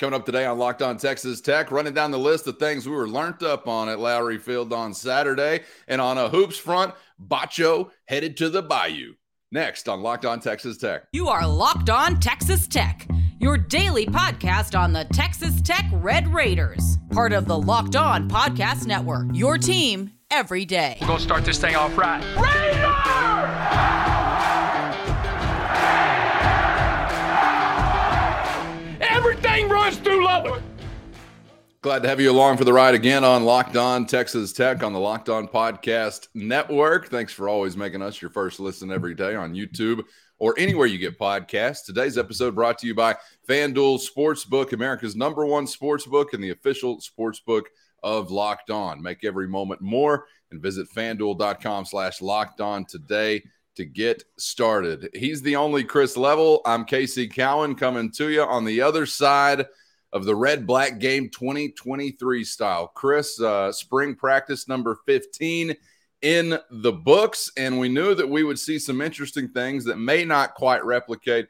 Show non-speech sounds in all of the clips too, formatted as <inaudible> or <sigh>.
Coming up today on Locked On Texas Tech, running down the list of things we were learnt up on at Lowrey Field on Saturday. And on a hoops front, Batcho headed to the Bayou. Next on Locked On Texas Tech. You are Locked On Texas Tech, your daily podcast on the Texas Tech Red Raiders, part of the Locked On Podcast Network. Your team every day. We're going to start this thing off right. Raider! Everything runs through Lubbock. Glad to have you along for the ride again on Locked On Texas Tech on the Locked On Podcast Network. Thanks for always making us your first listen every day on YouTube or anywhere you get podcasts. Today's episode brought to you by FanDuel Sportsbook, America's number one sportsbook and the official sportsbook of Locked On. Make every moment more and visit fanduel.com slash locked on today to get started. He's the only Chris Level. I'm Casey Cowan coming to you on the other side of the Red Black Game 2023 style. Chris, uh, spring practice number 15 in the books, and we knew that we would see some interesting things that may not quite replicate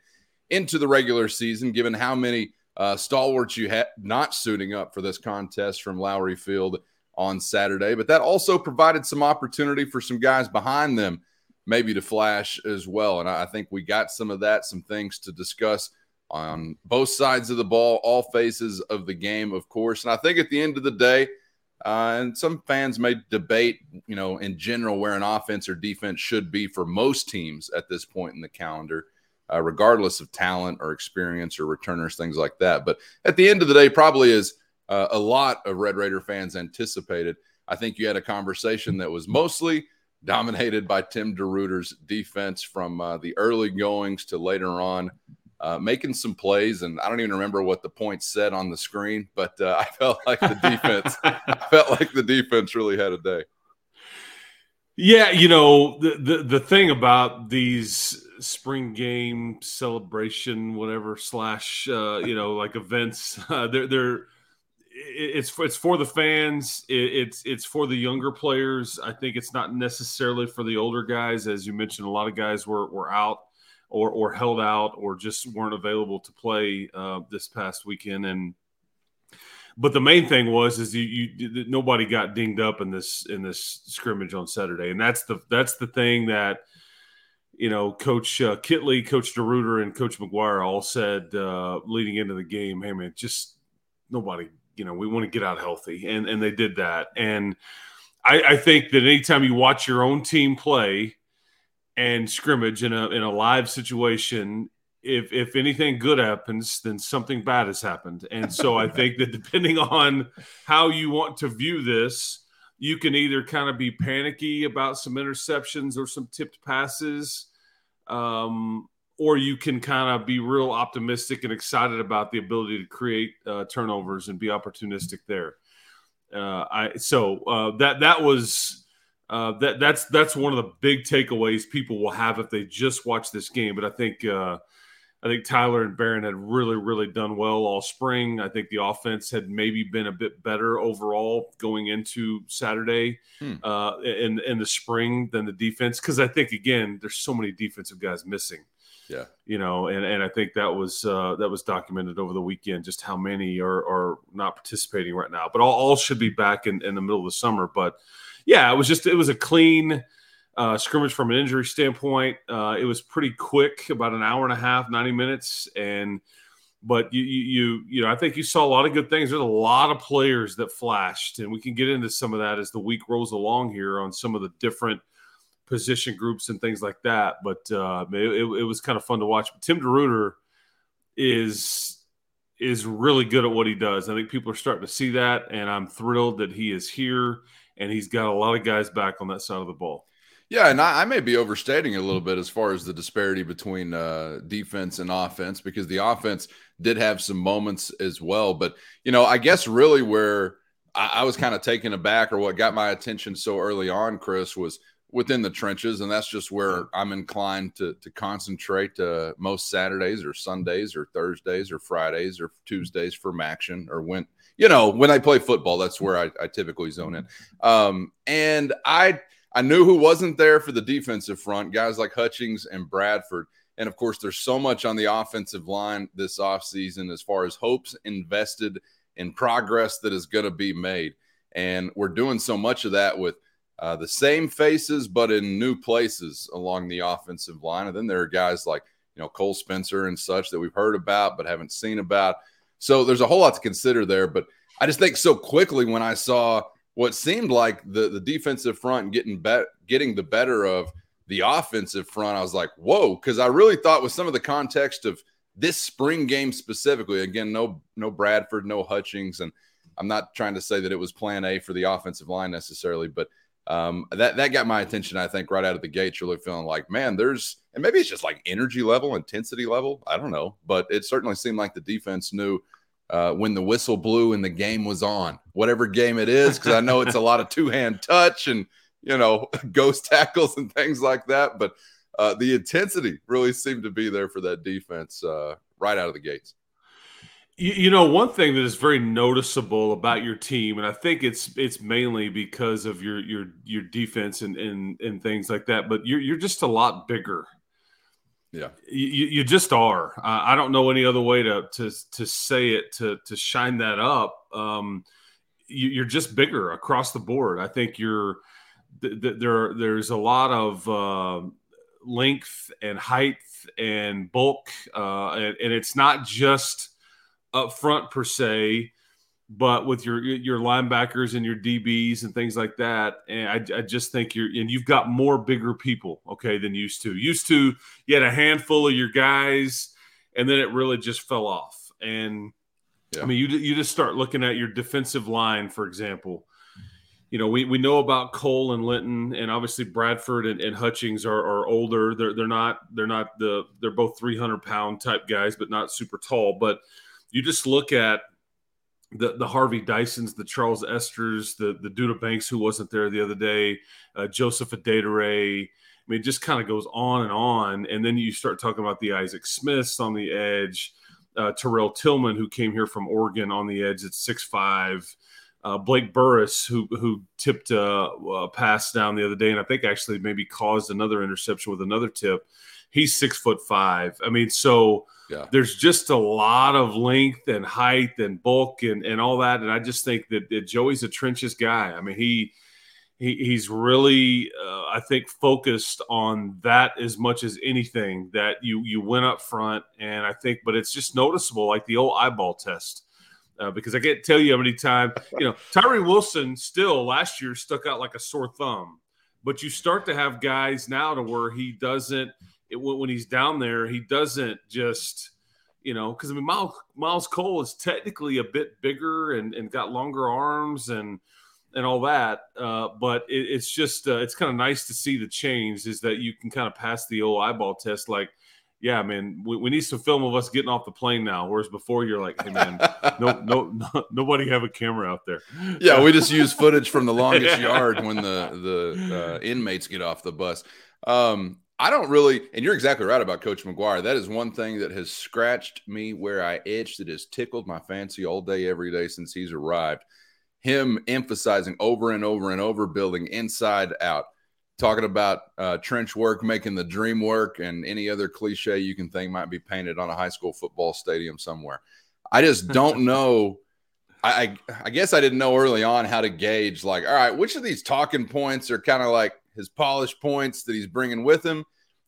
into the regular season, given how many uh, stalwarts you had not suiting up for this contest from Lowrey Field on Saturday. But that also provided some opportunity for some guys behind them maybe to flash as well. And I think we got some of that, some things to discuss on both sides of the ball, all phases of the game, of course. And I think at the end of the day, uh, and some fans may debate, you know, in general, where an offense or defense should be for most teams at this point in the calendar, uh, regardless of talent or experience or returners, things like that. But at the end of the day, probably as uh, a lot of Red Raider fans anticipated, I think you had a conversation that was mostly dominated by Tim DeRuyter's defense from uh, the early goings to later on, uh, making some plays. And I don't even remember what the points said on the screen, but uh, <laughs> I felt like the defense, <laughs> I felt like the defense really had a day. Yeah, you know the the, the thing about these spring game celebration, whatever slash, uh, you know, like events, <laughs> uh, they're they're it's for, it's for the fans. it's it's for the younger players. I think it's not necessarily for the older guys, as you mentioned. A lot of guys were were out or or held out or just weren't available to play uh, this past weekend. And but the main thing was is you, you nobody got dinged up in this in this scrimmage on Saturday, and that's the that's the thing that you know, Coach uh, Kittley, Coach DeRuyter, and Coach McGuire all said uh, leading into the game, "Hey man, just nobody you know, we want to get out healthy, and and they did that. And I, I think that anytime you watch your own team play and scrimmage in a in a live situation, if if anything good happens, then something bad has happened. And so I <laughs> think that depending on how you want to view this, you can either kind of be panicky about some interceptions or some tipped passes, um, or you can kind of be real optimistic and excited about the ability to create uh, turnovers and be opportunistic there. Uh, I so uh, that that was uh, that that's that's one of the big takeaways people will have if they just watch this game. But I think uh, I think Tyler and Behren had really really done well all spring. I think the offense had maybe been a bit better overall going into Saturday hmm. Uh, in in the spring than the defense because I think again there's so many defensive guys missing. Yeah, you know, and and I think that was uh, that was documented over the weekend just how many are are not participating right now, but all, all should be back in, in the middle of the summer. But yeah, it was just it was a clean uh, scrimmage from an injury standpoint. Uh, it was pretty quick, about an hour and a half, ninety minutes, and but you, you you know I think you saw a lot of good things. There's a lot of players that flashed, and we can get into some of that as the week rolls along here on some of the different position groups and things like that. But uh, it, it, was kind of fun to watch. Tim DeRuyter is is really good at what he does. I think people are starting to see that, and I'm thrilled that he is here and he's got a lot of guys back on that side of the ball. Yeah, and I, I may be overstating a little bit as far as the disparity between uh, defense and offense because the offense did have some moments as well. But you know, I guess really where I, I was kind of taken aback or what got my attention so early on, Chris, was within the trenches, and that's just where I'm inclined to to concentrate uh, most Saturdays or Sundays or Thursdays or Fridays or Tuesdays for action or when you know when I play football. That's where I, I typically zone in. Um, and I I knew who wasn't there for the defensive front, guys like Hutchings and Bradford. And of course, there's so much on the offensive line this offseason as far as hopes invested in progress that is going to be made. And we're doing so much of that with uh, the same faces, but in new places along the offensive line. And then there are guys like, you know, Cole Spencer and such that we've heard about but haven't seen about. So there's a whole lot to consider there. But I just think so quickly when I saw what seemed like the, the defensive front getting bet getting the better of the offensive front, I was like, whoa, because I really thought with some of the context of this spring game specifically, again, no no Bradford, no Hutchings, and I'm not trying to say that it was plan A for the offensive line necessarily, but um, that that got my attention. I think right out of the gate, really feeling like, man, there's and maybe it's just like energy level, intensity level. I don't know, but it certainly seemed like the defense knew uh, when the whistle blew and the game was on, whatever game it is, because I know it's a lot of <laughs> two hand touch and you know <laughs> ghost tackles and things like that, but uh, the intensity really seemed to be there for that defense uh, right out of the gates. You, you, know, one thing that is very noticeable about your team, and I think it's it's mainly because of your your your defense and and, and things like that. But you're you're just a lot bigger. Yeah, you, you just are. Uh, I don't know any other way to to to say it to to shine that up. Um, you, are just bigger across the board. I think you're th- th- there. There's a lot of uh, length and height and bulk, uh, and, and it's not just up front per se, but with your your linebackers and your DBs and things like that. And I, I just think you're and you've got more bigger people, okay, than used to. Used to you had a handful of your guys, and then it really just fell off. And yeah. I mean, you you just start looking at your defensive line, for example. You know, we, we know about Cole and Linton, and obviously Bradford and, and Hutchings are, are older. They're they're not they're not the they're both three hundred pound type guys, but not super tall. But you just look at the the Harvey Dysons, the Charles Esters, the the Duda Banks who wasn't there the other day, uh, Joseph Adedire. I mean, it just kind of goes on and on, and then you start talking about the Isaac Smiths on the edge, uh, Terrell Tillman who came here from Oregon on the edge at six five. Uh, Blake Burris, who who tipped a, a, pass down the other day, and I think actually maybe caused another interception with another tip. He's six foot five. I mean, so yeah. there's just a lot of length and height and bulk and, and all that. And I just think that, that Joey's a trenches guy. I mean, he, he he's really, uh, I think, focused on that as much as anything that you you went up front. And I think, but it's just noticeable, like the old eyeball test. Uh, because I can't tell you how many times, <laughs> you know, Tyree Wilson still last year stuck out like a sore thumb. But you start to have guys now to where he doesn't – it, when he's down there, he doesn't just, you know, because I mean, Miles, Myles Cole is technically a bit bigger and, and got longer arms and and all that. Uh, but it, it's just uh, it's kind of nice to see the change is that you can kind of pass the old eyeball test like. Yeah, man, we, we need some film of us getting off the plane now. Whereas before, you're like, "Hey, man, no, <laughs> no, no, nobody have a camera out there." Yeah, we just use footage from the longest <laughs> yard when the the uh, inmates get off the bus. Um, I don't really, and you're exactly right about Coach McGuire. That is one thing that has scratched me where I itched. That has tickled my fancy all day, every day since he's arrived. Him emphasizing over and over and over building inside out, talking about uh, trench work, making the dream work, and any other cliche you can think might be painted on a high school football stadium somewhere. I just <laughs> don't know. I, I guess I didn't know early on how to gauge, like, all right, which of these talking points are kind of like his polished points that he's bringing with him,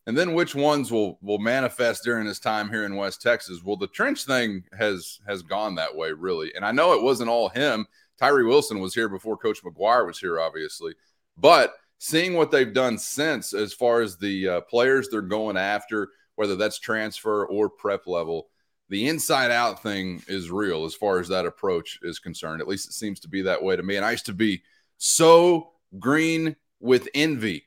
and then which ones will will manifest during his time here in West Texas. Well, the trench thing has has gone that way really, and I know it wasn't all him. Tyree Wilson was here before Coach McGuire was here, obviously, but seeing what they've done since, as far as the uh, players they're going after, whether that's transfer or prep level, the inside out thing is real as far as that approach is concerned. At least it seems to be that way to me. And I used to be so green with envy.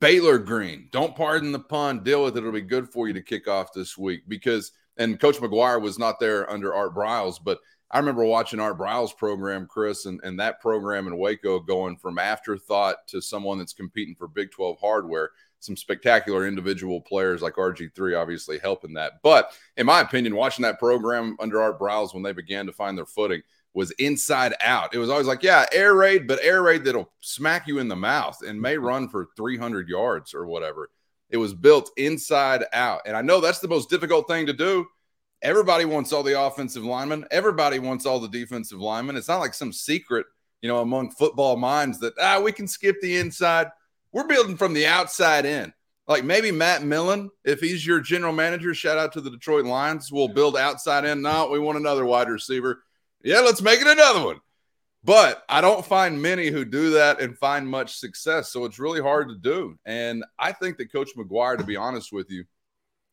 Baylor Green, don't pardon the pun. Deal with it. It'll be good for you to kick off this week because, and Coach McGuire was not there under Art Briles, but I remember watching Art Briles' program, Chris, and, and that program in Waco going from afterthought to someone that's competing for Big 12 hardware. Some spectacular individual players like RG3 obviously helping that. But in my opinion, watching that program under Art Briles when they began to find their footing – was inside out. It was always like, yeah, air raid, but air raid that'll smack you in the mouth and may run for 300 yards or whatever. It was built inside out. And I know that's the most difficult thing to do. Everybody wants all the offensive linemen. Everybody wants all the defensive linemen. It's not like some secret, you know, among football minds that ah, we can skip the inside. We're building from the outside in. Like maybe Matt Millen, if he's your general manager, shout out to the Detroit Lions, We'll build outside in. No, we want another wide receiver. Yeah, let's make it another one. But I don't find many who do that and find much success. So it's really hard to do. And I think that Coach McGuire, to be honest with you,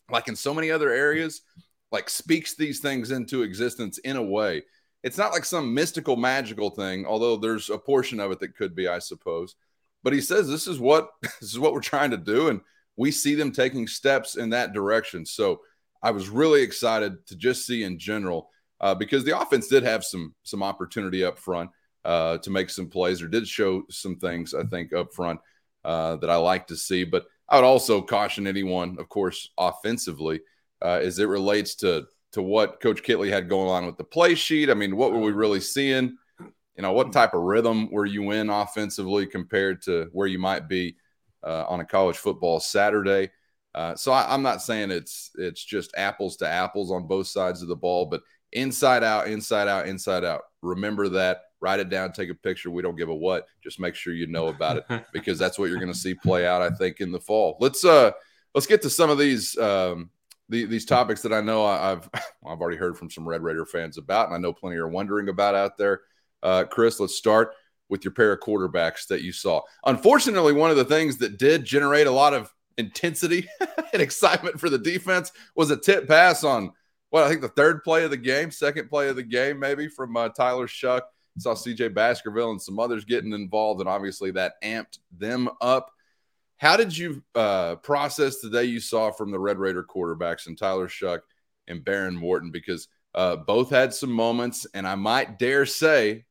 like in so many other areas, like speaks these things into existence in a way. It's not like some mystical, magical thing, although there's a portion of it that could be, I suppose. But he says this is what <laughs> this is what we're trying to do, and we see them taking steps in that direction. So I was really excited to just see in general uh, because the offense did have some some opportunity up front uh, to make some plays or did show some things, I think, up front uh, that I like to see. But I would also caution anyone, of course, offensively, uh, as it relates to to what Coach Kittley had going on with the play sheet. I mean, what were we really seeing? You know, what type of rhythm were you in offensively compared to where you might be uh, on a college football Saturday? Uh, so I, I'm not saying it's it's just apples to apples on both sides of the ball, but inside out, inside out, inside out. Remember that write it down, take a picture. We don't give a what. Just make sure you know about it <laughs> because that's what you're going to see play out. I think in the fall. Let's uh let's get to some of these um the, these topics that I know I've <laughs> I've already heard from some Red Raider fans about, and I know plenty are wondering about out there. Uh, Chris, let's start with your pair of quarterbacks that you saw. Unfortunately, one of the things that did generate a lot of intensity <laughs> and excitement for the defense was a tip pass on what I think the third play of the game, second play of the game, maybe from uh, Tyler Shough. Saw CJ Baskerville and some others getting involved, and obviously that amped them up. How did you uh, process the day you saw from the Red Raider quarterbacks and Tyler Shough and Behren Morton? Because uh, both had some moments, and I might dare say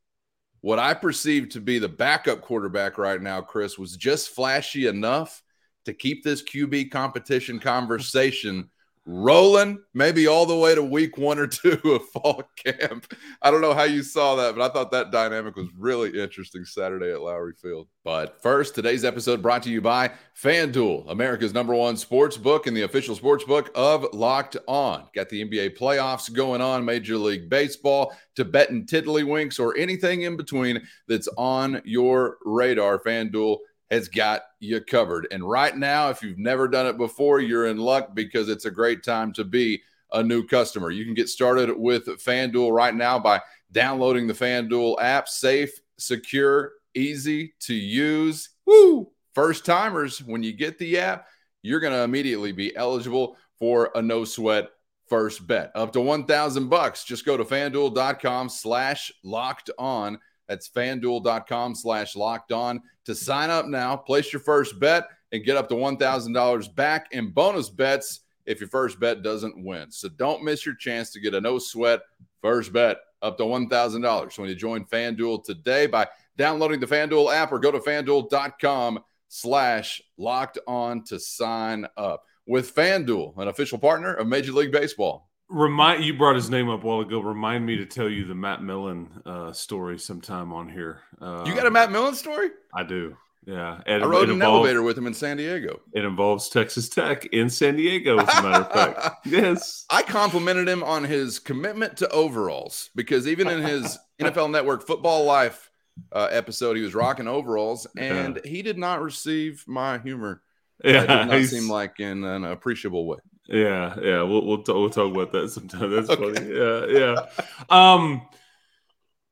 what I perceive to be the backup quarterback right now, Chris, was just flashy enough to keep this QB competition conversation rolling maybe all the way to week one or two <laughs> of fall camp. I don't know how you saw that, but I thought that dynamic was really interesting Saturday at Lowrey Field. But first, today's episode brought to you by FanDuel, America's number one sports book and the official sports book of Locked On. Got the NBA playoffs going on, Major League Baseball, Tibetan tiddlywinks, or anything in between that's on your radar. FanDuel has got you covered. And right now, if you've never done it before, you're in luck because it's a great time to be a new customer. You can get started with FanDuel right now by downloading the FanDuel app. Safe, secure, easy to use. Woo! First timers, when you get the app, you're going to immediately be eligible for a no sweat first bet up to 1000 bucks just go to fanduel.com slash locked on that's fanduel.com slash locked on to sign up now. Place your first bet and get up to $1,000 back in bonus bets if your first bet doesn't win. So don't miss your chance to get a no sweat first bet up to $1,000 when you join FanDuel today by downloading the FanDuel app or go to fanduel.com slash locked on to sign up. With FanDuel, an official partner of Major League Baseball. Remind you brought his name up a while ago. Remind me to tell you the Matt Millen uh, story sometime on here. Uh, you got a Matt Millen story? I do. Yeah, and I rode an involved, elevator with him in San Diego. It involves Texas Tech in San Diego, as a matter of fact. <laughs> Yes, I complimented him on his commitment to overalls because even in his <laughs> NFL Network Football Life uh, episode, he was rocking overalls, and yeah. he did not receive my humor. Yeah, it did not seem like in an appreciable way. Yeah, yeah, we'll we'll, t- we'll talk about that sometime. That's okay. funny. Yeah, yeah. Um,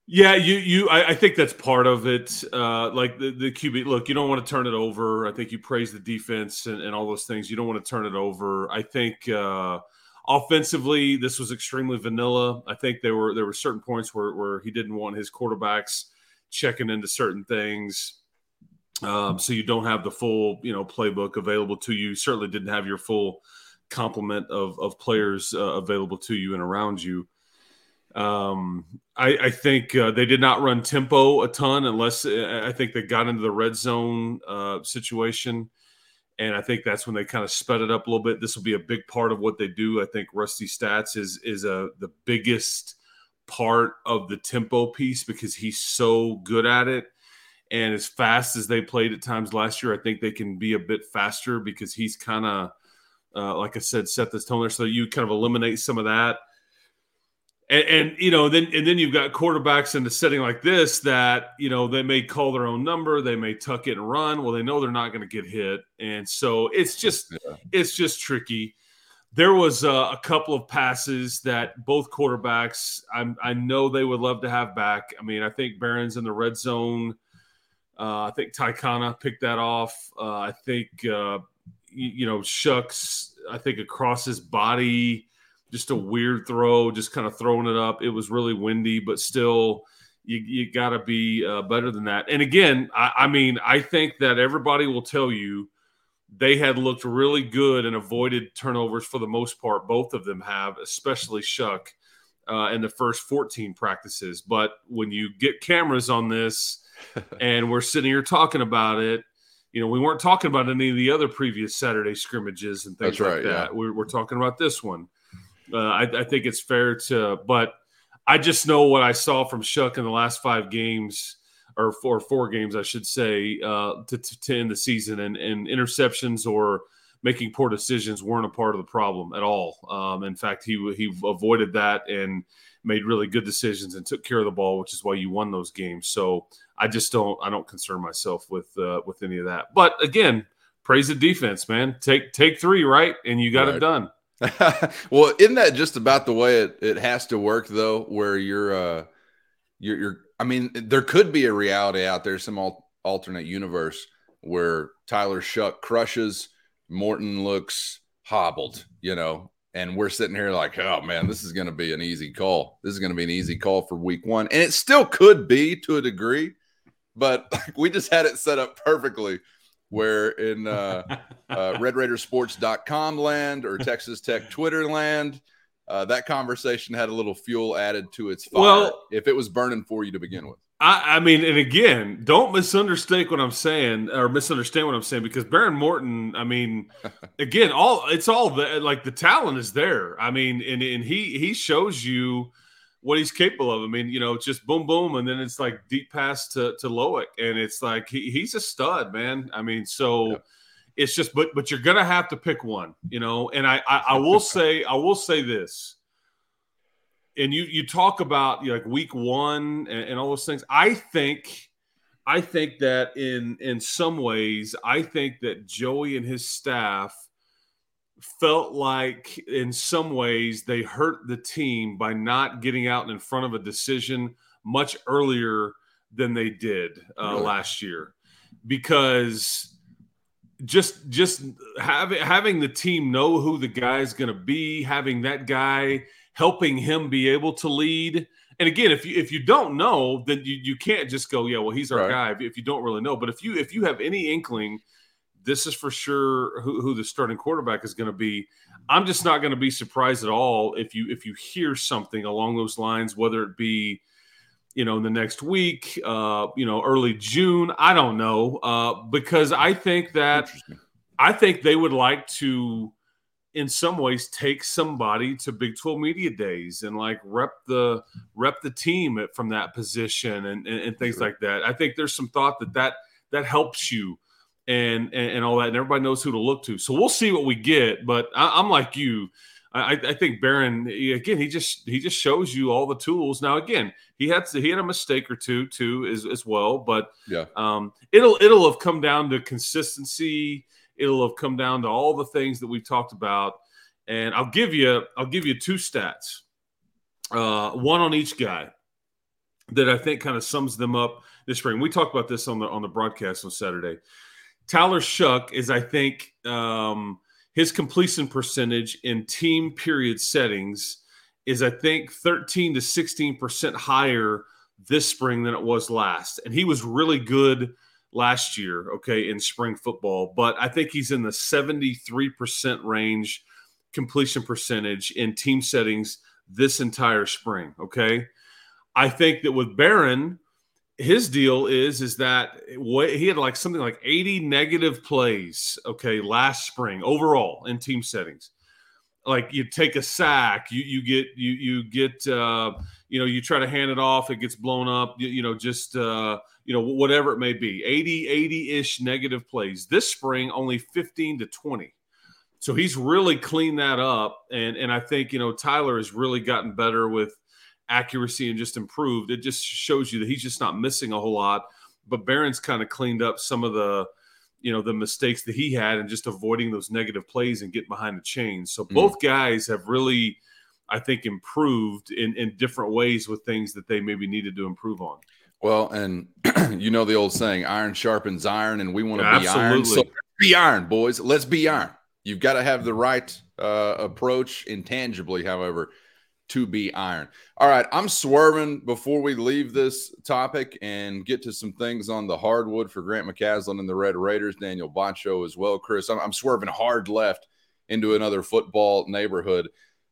yeah, you you I, I, think that's part of it. Uh, like the, the QB, look, you don't want to turn it over. I think you praise the defense and, and all those things. You don't want to turn it over. I think uh, offensively, this was extremely vanilla. I think there were there were certain points where where he didn't want his quarterbacks checking into certain things. Um, so you don't have the full, you know, playbook available to you. Certainly didn't have your full complement of of players uh, available to you and around you. Um, I, I think uh, they did not run tempo a ton, unless uh, I think they got into the red zone uh, situation, and I think that's when they kind of sped it up a little bit. This will be a big part of what they do. I think Rusty Staats is is a the biggest part of the tempo piece because he's so good at it And as fast as they played at times last year, I think they can be a bit faster because he's kind of, uh, like I said, set this tone there. So you kind of eliminate some of that. And, and, you know, then and then you've got quarterbacks in a setting like this that you know they may call their own number, they may tuck it and run. Well, they know they're not going to get hit, and so it's just yeah. it's just tricky. There was uh, a couple of passes that both quarterbacks I, I know they would love to have back. I mean, I think Behren's in the red zone. Uh, I think Taikana picked that off. Uh, I think uh, you know Shough's. I think across his body just a weird throw, just kind of throwing it up. It was really windy, but still, you, you got to be uh, better than that. And again, I, I, mean, I think that everybody will tell you they had looked really good and avoided turnovers for the most part. Both of them have, especially Shough uh, in the first 14 practices. But when you get cameras on this <laughs> and we're sitting here talking about it, you know, we weren't talking about any of the other previous Saturday scrimmages and things That's like right, that. Yeah. We're, we're talking about this one. Uh, I, I, think it's fair to, but I just know what I saw from Shough in the last five games or four four games, I should say, uh, to, to, to end the season, and, and interceptions or making poor decisions weren't a part of the problem at all. Um, in fact, he he avoided that and made really good decisions and took care of the ball, which is why you won those games. So I just don't I don't concern myself with uh, with any of that. But again, praise the defense, man. Take take three, right, and you got right. it done. <laughs> well, isn't that just about the way it, it has to work though, where you're uh you're you're I mean, there could be a reality out there, some al- alternate universe where Tyler Shough crushes, Morton looks hobbled, you know, and we're sitting here like, oh man, this is going to be an easy call. This is going to be an easy call for week one. And it still could be to a degree, but <laughs> we just had it set up perfectly where in uh, <laughs> uh, RedRaidersports.com land or Texas Tech Twitter land, uh, that conversation had a little fuel added to its fire well, if it was burning for you to begin with. I, I, mean, and again, don't misunderstand what I'm saying or misunderstand what I'm saying because Behren Morton, I mean, <laughs> again, all it's all the like the talent is there. I mean, and, and he he shows you what he's capable of. I mean, you know, just boom, boom, and then it's like deep pass to to Loic, and it's like he, he's a stud, man. I mean, so yeah. it's just, but but you're gonna have to pick one, you know. And I I, I <laughs> will say I will say this, and you you talk about you know, like week one and, and all those things. I think. I think that in in some ways, I think that Joey and his staff felt like in some ways they hurt the team by not getting out in front of a decision much earlier than they did uh, really? last year because just just having having the team know who the guy is going to be having that guy helping him be able to lead and again if you if you don't know then you, you can't just go yeah well he's our right. guy if you don't really know but if you if you have any inkling this is for sure who, who the starting quarterback is going to be. I'm just not going to be surprised at all if you if you hear something along those lines, whether it be you know in the next week, uh, you know early June. I don't know uh, because I think that I think they would like to in some ways take somebody to Big 12 media days and like rep the rep the team from that position and, and, and things sure. like that. I think there's some thought that that that helps you and, and, and all that, and everybody knows who to look to. So we'll see what we get. But I, am like you. I, I think Behren again. He just he just shows you all the tools. Now again, he had to, he had a mistake or two too as, as well. But yeah, um, it'll it'll have come down to consistency. It'll have come down to all the things that we've talked about. And I'll give you I'll give you two stats, uh, one on each guy that I think kind of sums them up this spring. We talked about this on the on the broadcast on Saturday. Tyler Shough is, I think, um, his completion percentage in team period settings is, I think, 13 to 16% higher this spring than it was last. And he was really good last year, okay, in spring football. But I think he's in the 73% range completion percentage in team settings this entire spring, okay? I think that with Behren, his deal is is that he had like something like 80 negative plays okay last spring overall in team settings like you take a sack, you you get you you get uh, you know you try to hand it off, it gets blown up. You, you know just uh, you know whatever it may be, 80 80 ish negative plays. This spring only 15 to 20. So he's really cleaned that up, and and I think you know Tyler has really gotten better with accuracy and just improved. It just shows you that he's just not missing a whole lot. But Behrens kind of cleaned up some of the you know the mistakes that he had and just avoiding those negative plays and getting behind the chains. So both mm. guys have really, I think, improved in in different ways with things that they maybe needed to improve on. Well, and <clears throat> you know the old saying, "Iron sharpens iron," and we want to yeah, be absolutely. iron. So be iron, boys. Let's be iron. You've got to have the right uh, approach intangibly, however, to be iron. All right, I'm swerving before we leave this topic and get to some things on the hardwood for Grant McCasland and the Red Raiders, Daniel Batcho as well. Chris, I'm, I'm swerving hard left into another football neighborhood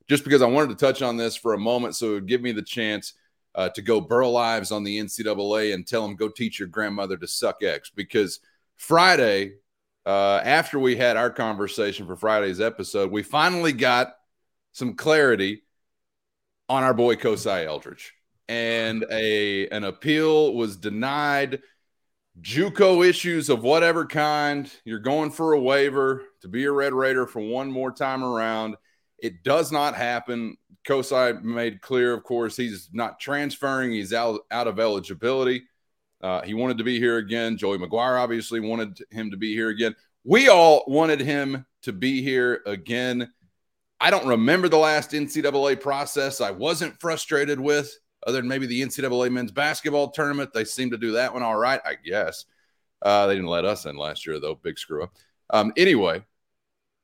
just because I wanted to touch on this for a moment so it would give me the chance uh, to go burl lives on the NCAA and tell them go teach your grandmother to suck eggs because Friday, uh, after we had our conversation for Friday's episode, we finally got some clarity on our boy Kosi Eldridge, and a an appeal was denied. JUCO issues of whatever kind. You're going for a waiver to be a Red Raider for one more time around. It does not happen. Kosi made clear, of course, he's not transferring. He's out, out of eligibility. Uh, he wanted to be here again. Joey McGuire obviously wanted him to be here again. We all wanted him to be here again. I don't remember the last NCAA process I wasn't frustrated with, other than maybe the NCAA men's basketball tournament. They seem to do that one all right, I guess. Uh, they didn't let us in last year, though. Big screw up. Um, anyway,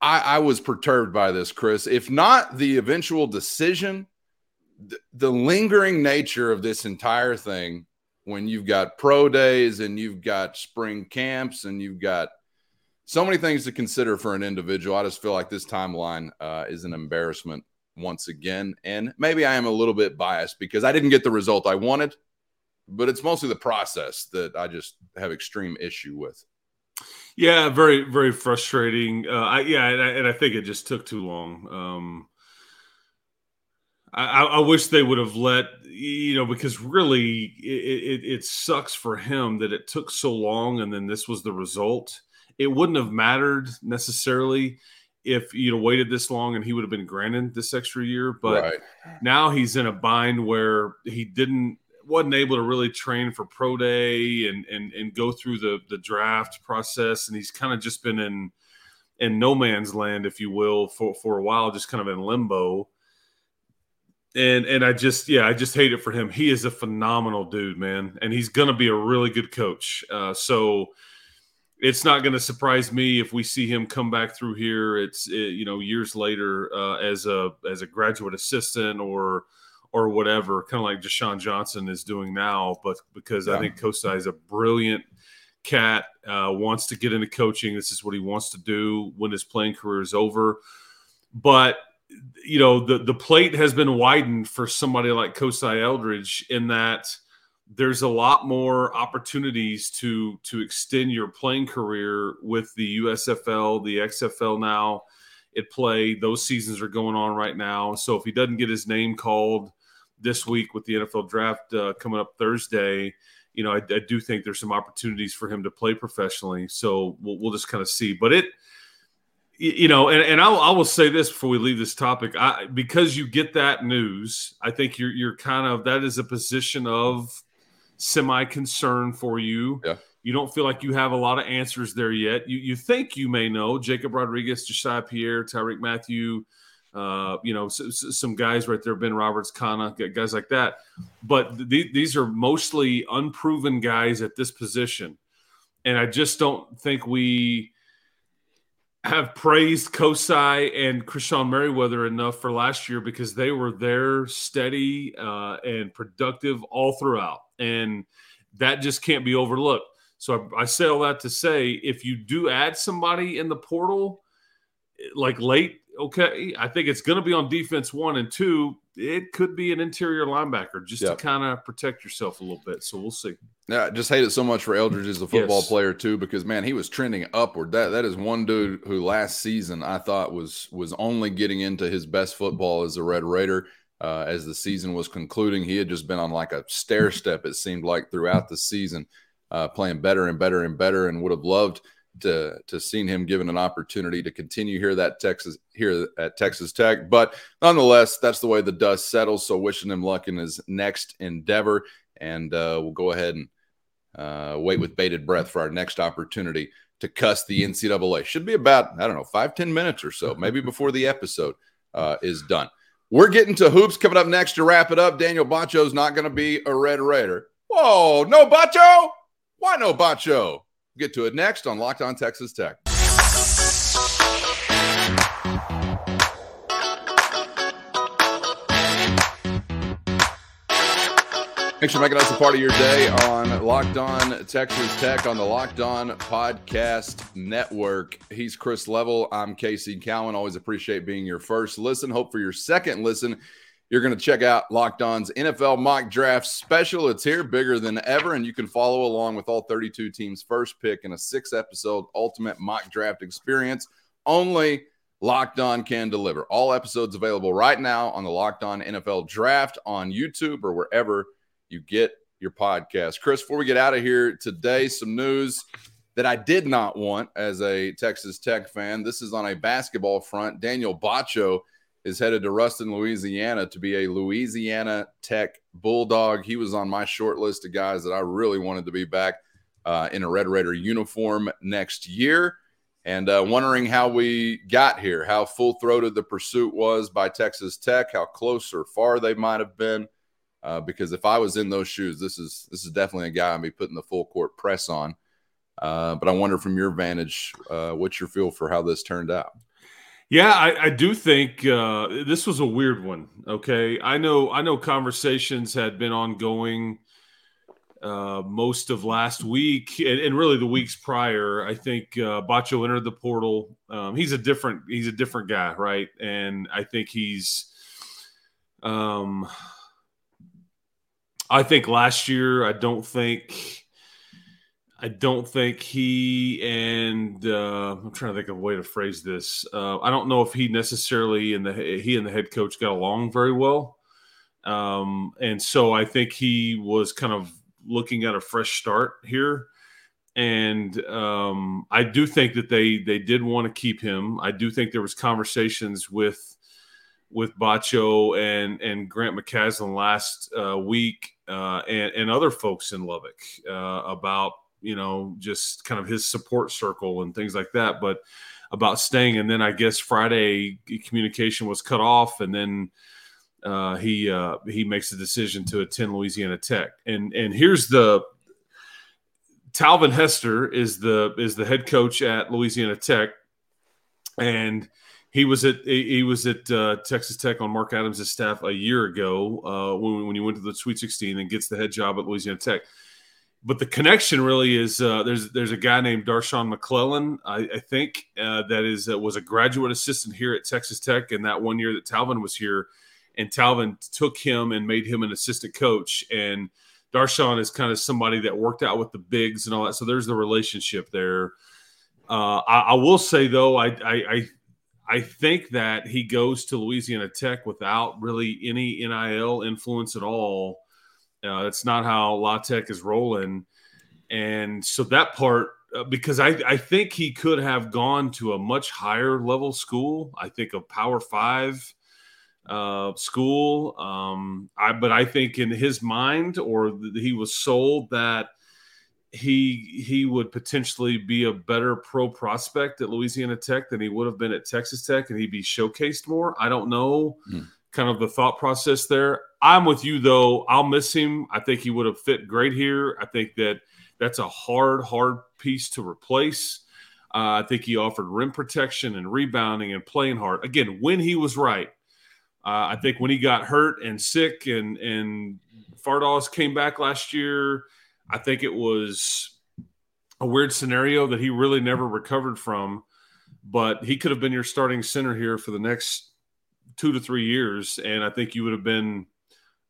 I, I, was perturbed by this, Chris. If not the eventual decision, th- the lingering nature of this entire thing, when you've got pro days and you've got spring camps and you've got – so many things to consider for an individual. I just feel like this timeline uh, is an embarrassment once again. And maybe I am a little bit biased because I didn't get the result I wanted, but it's mostly the process that I just have extreme issue with. Yeah, very, very frustrating. Uh, I, yeah, and I, and I, think it just took too long. Um, I, I, wish they would have let you know because really it, it, it sucks for him that it took so long and then this was the result it wouldn't have mattered necessarily if you'd have waited this long and he would have been granted this extra year. But right. now he's in a bind where he didn't wasn't able to really train for pro day and and and go through the the draft process, and he's kind of just been in in no man's land, if you will, for for a while, just kind of in limbo. And and I just yeah, I just hate it for him. He is a phenomenal dude, man, and he's gonna be a really good coach. Uh, so it's not going to surprise me if we see him come back through here. It's it, you know years later uh, as a as a graduate assistant or or whatever, kind of like Deshaun Johnson is doing now. But because yeah. I think Kosi is a brilliant cat, uh, wants to get into coaching. This is what he wants to do when his playing career is over. But you know the the plate has been widened for somebody like Kosi Eldridge in that there's a lot more opportunities to to extend your playing career with the USFL, the XFL now at play. Those seasons are going on right now. So if he doesn't get his name called this week with the NFL draft uh, coming up Thursday, you know, I, I, do think there's some opportunities for him to play professionally. So we'll, we'll just kind of see. But it, you know, and, and I'll, I will say this before we leave this topic, I, because you get that news, I think you're you're kind of that is a position of semi concern for you. Yeah. You don't feel like you have a lot of answers there yet. You you think you may know Jacob Rodriguez, Josiah Pierre, Tyrique Matthew, uh, you know, so, so some guys right there, Ben Roberts, Kana, guys like that. But th- these are mostly unproven guys at this position, and I just don't think we have praised Kosi and Krishon Merriweather enough for last year because they were there steady uh, and productive all throughout and that just can't be overlooked. So I, I say all that to say, if you do add somebody in the portal, like late, okay, I think it's going to be on defense one and two. It could be an interior linebacker just yeah. to kind of protect yourself a little bit. So we'll see. Yeah, I just hate it so much for Eldridge as a football Yes. player too, because man, he was trending upward. That that is one dude mm-hmm. who last season I thought was was only getting into his best football as a Red Raider. Uh, as the season was concluding, he had just been on like a stair <laughs> step. It seemed like throughout the season, uh, playing better and better and better, and would have loved to to seen him given an opportunity to continue here that Texas here at Texas Tech. But nonetheless, that's the way the dust settles. So wishing him luck in his next endeavor, and uh, we'll go ahead and uh, wait with bated breath for our next opportunity to cuss the NCAA. Should be about I don't know five ten minutes or so, maybe before the episode uh, is done. We're getting to hoops coming up next to wrap it up. Daniel Batcho's not going to be a Red Raider. Whoa, no Batcho? Why no Batcho? Get to it next on Locked On Texas Tech. Thanks for making us a part of your day on Locked On Texas Tech on the Locked On Podcast Network. He's Chris Level. I'm Casey Cowan. Always appreciate being your first listen. Hope for your second listen, you're going to check out Locked On's NFL Mock Draft Special. It's here, bigger than ever, and you can follow along with all 32 teams' first pick in a six episode ultimate mock draft experience. Only Locked On can deliver. All episodes available right now on the Locked On NFL Draft on YouTube or wherever you get your podcast. Chris, before we get out of here today, some news that I did not want as a Texas Tech fan. This is on a basketball front. Daniel Batcho is headed to Ruston, Louisiana to be a Louisiana Tech Bulldog. He was on my short list of guys that I really wanted to be back uh, in a Red Raider uniform next year. And uh, wondering how we got here, how full throated the pursuit was by Texas Tech, how close or far they might have been. Uh, because if I was in those shoes, this is this is definitely a guy I'd be putting the full court press on. Uh, but I wonder from your vantage, uh, what's your feel for how this turned out? Yeah, I, I do think uh, this was a weird one. Okay, I know I know conversations had been ongoing uh, most of last week and, and really the weeks prior. I think uh, Batcho entered the portal. Um, he's a different he's a different guy, right? And I think he's. Um, I think last year, I don't think. I don't think he and uh, I'm trying to think of a way to phrase this. Uh, I don't know if he necessarily and the he and the head coach got along very well, um, and so I think he was kind of looking at a fresh start here. And um, I do think that they they did want to keep him. I do think there was conversations with with Batcho and and Grant McCasland last uh, week uh, and and other folks in Lubbock uh, about you know just kind of his support circle and things like that, but about staying. And then I guess Friday communication was cut off, and then uh, he uh, he makes the decision to attend Louisiana Tech. And and here's the Talvin Hester is the is the head coach at Louisiana Tech, and he was at he was at uh, Texas Tech on Mark Adams' staff a year ago uh, when when he went to the Sweet 16 and gets the head job at Louisiana Tech. But the connection really is uh, there's there's a guy named Darshawn McClellan I, I think uh, that is uh, was a graduate assistant here at Texas Tech and that one year that Talvin was here, and Talvin took him and made him an assistant coach and. Darshawn is kind of somebody that worked out with the bigs and all that. So there's the relationship there. Uh, I, I, will say though, I, I, I I think that he goes to Louisiana Tech without really any NIL influence at all. Uh, that's not how La Tech is rolling, and so that part uh, because I, I think he could have gone to a much higher level school. I think a Power Five uh, school. Um, I, but I think in his mind, or th- he was sold that he he would potentially be a better pro prospect at Louisiana Tech than he would have been at Texas Tech, and he'd be showcased more. I don't know, Hmm. kind of the thought process there. I'm with you though. I'll miss him. I think he would have fit great here. I think that that's a hard, hard piece to replace. Uh, I think he offered rim protection and rebounding and playing hard. Again, when he was right. Uh, I think when he got hurt and sick and and Fardaws came back last year, I think it was a weird scenario that he really never recovered from. But he could have been your starting center here for the next two to three years, and I think you would have been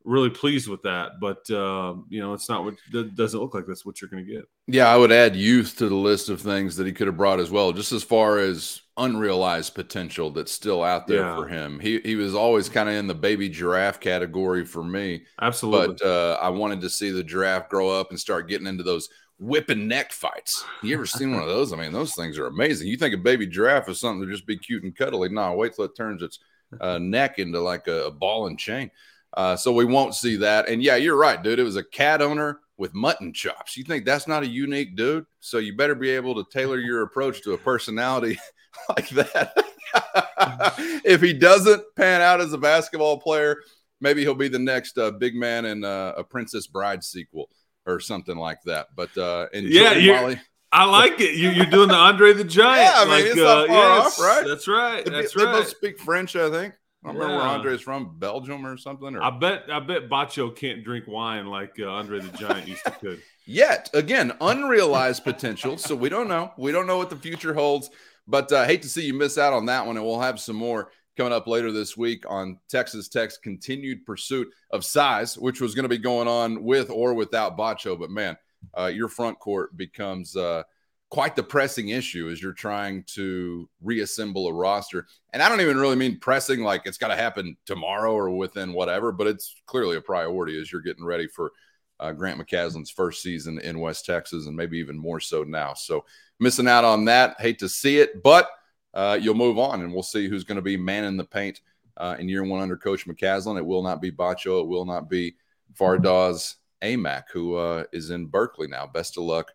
really pleased with that. But uh, you know, it's not what it doesn't look like that's what you're going to get. Yeah, I would add youth to the list of things that he could have brought as well, just as far as unrealized potential that's still out there Yeah. for him. He he was always kind of in the baby giraffe category for me, Absolutely. but uh, I wanted to see the giraffe grow up and start getting into those whipping neck fights. You ever seen one of those? I mean, those things are amazing. You think a baby giraffe is something to just be cute and cuddly? No, wait till it turns its uh, neck into like a, a ball and chain. Uh, so we won't see that. And yeah, you're right, dude. It was a cat owner with mutton chops. You think that's not a unique dude? So you better be able to tailor your approach to a personality <laughs> like that. <laughs> if he doesn't pan out as a basketball player, maybe he'll be the next uh, big man in uh, a Princess Bride sequel or something like that. But uh, Yeah, Molly. I like it. You, you're doing the Andre the Giant. <laughs> Yeah, I mean, it's not far off, right? That's right. That's they both speak French, I think. I remember where Yeah. Andre's from, Belgium or something. Or I bet. I bet Batcho can't drink wine like uh, Andre the Giant used to <laughs> could. yet again unrealized potential so we don't know we don't know what the future holds but uh, hate to see you miss out on that one and we'll have some more coming up later this week on texas tech's continued pursuit of size which was going to be going on with or without batcho but man uh, your front court becomes uh, quite the pressing issue as you're trying to reassemble a roster and i don't even really mean pressing like it's got to happen tomorrow or within whatever but it's clearly a priority as you're getting ready for uh, Grant McCasland's first season in West Texas, and maybe even more so now. So missing out on that. Hate to see it, but uh, you'll move on, and we'll see who's going to be man in the paint uh, in year one under Coach McCaslin. It will not be Batcho. It will not be Fardaws Aimaq, who uh, is in Berkeley now. Best of luck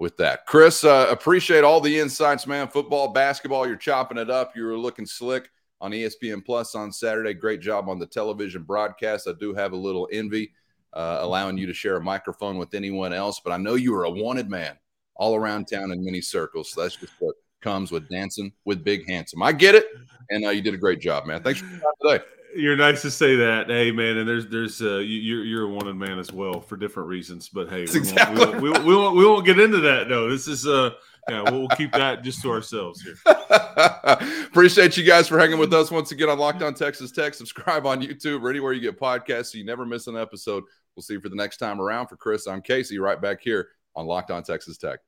with that. Chris, uh, appreciate all the insights, man. Football, basketball, you're chopping it up. You were looking slick on ESPN Plus on Saturday. Great job on the television broadcast. I do have a little envy uh, allowing you to share a microphone with anyone else. But I know you are a wanted man all around town in many circles. So that's just what comes with dancing with Big Handsome. I get it, and uh, you did a great job, man. Thanks for your time today. You're nice to say that, hey man. And there's there's uh, you- you're you're a wanted man as well for different reasons. But hey, we, exactly won't, we, won't, we, won't, we won't get into that. No, this is uh yeah we'll, we'll keep that just to ourselves here. <laughs> Appreciate you guys for hanging with us once again on Locked On Texas Tech. Subscribe on YouTube or anywhere you get podcasts so you never miss an episode. We'll see you for the next time around. For Chris, I'm Casey, right back here on Locked On Texas Tech.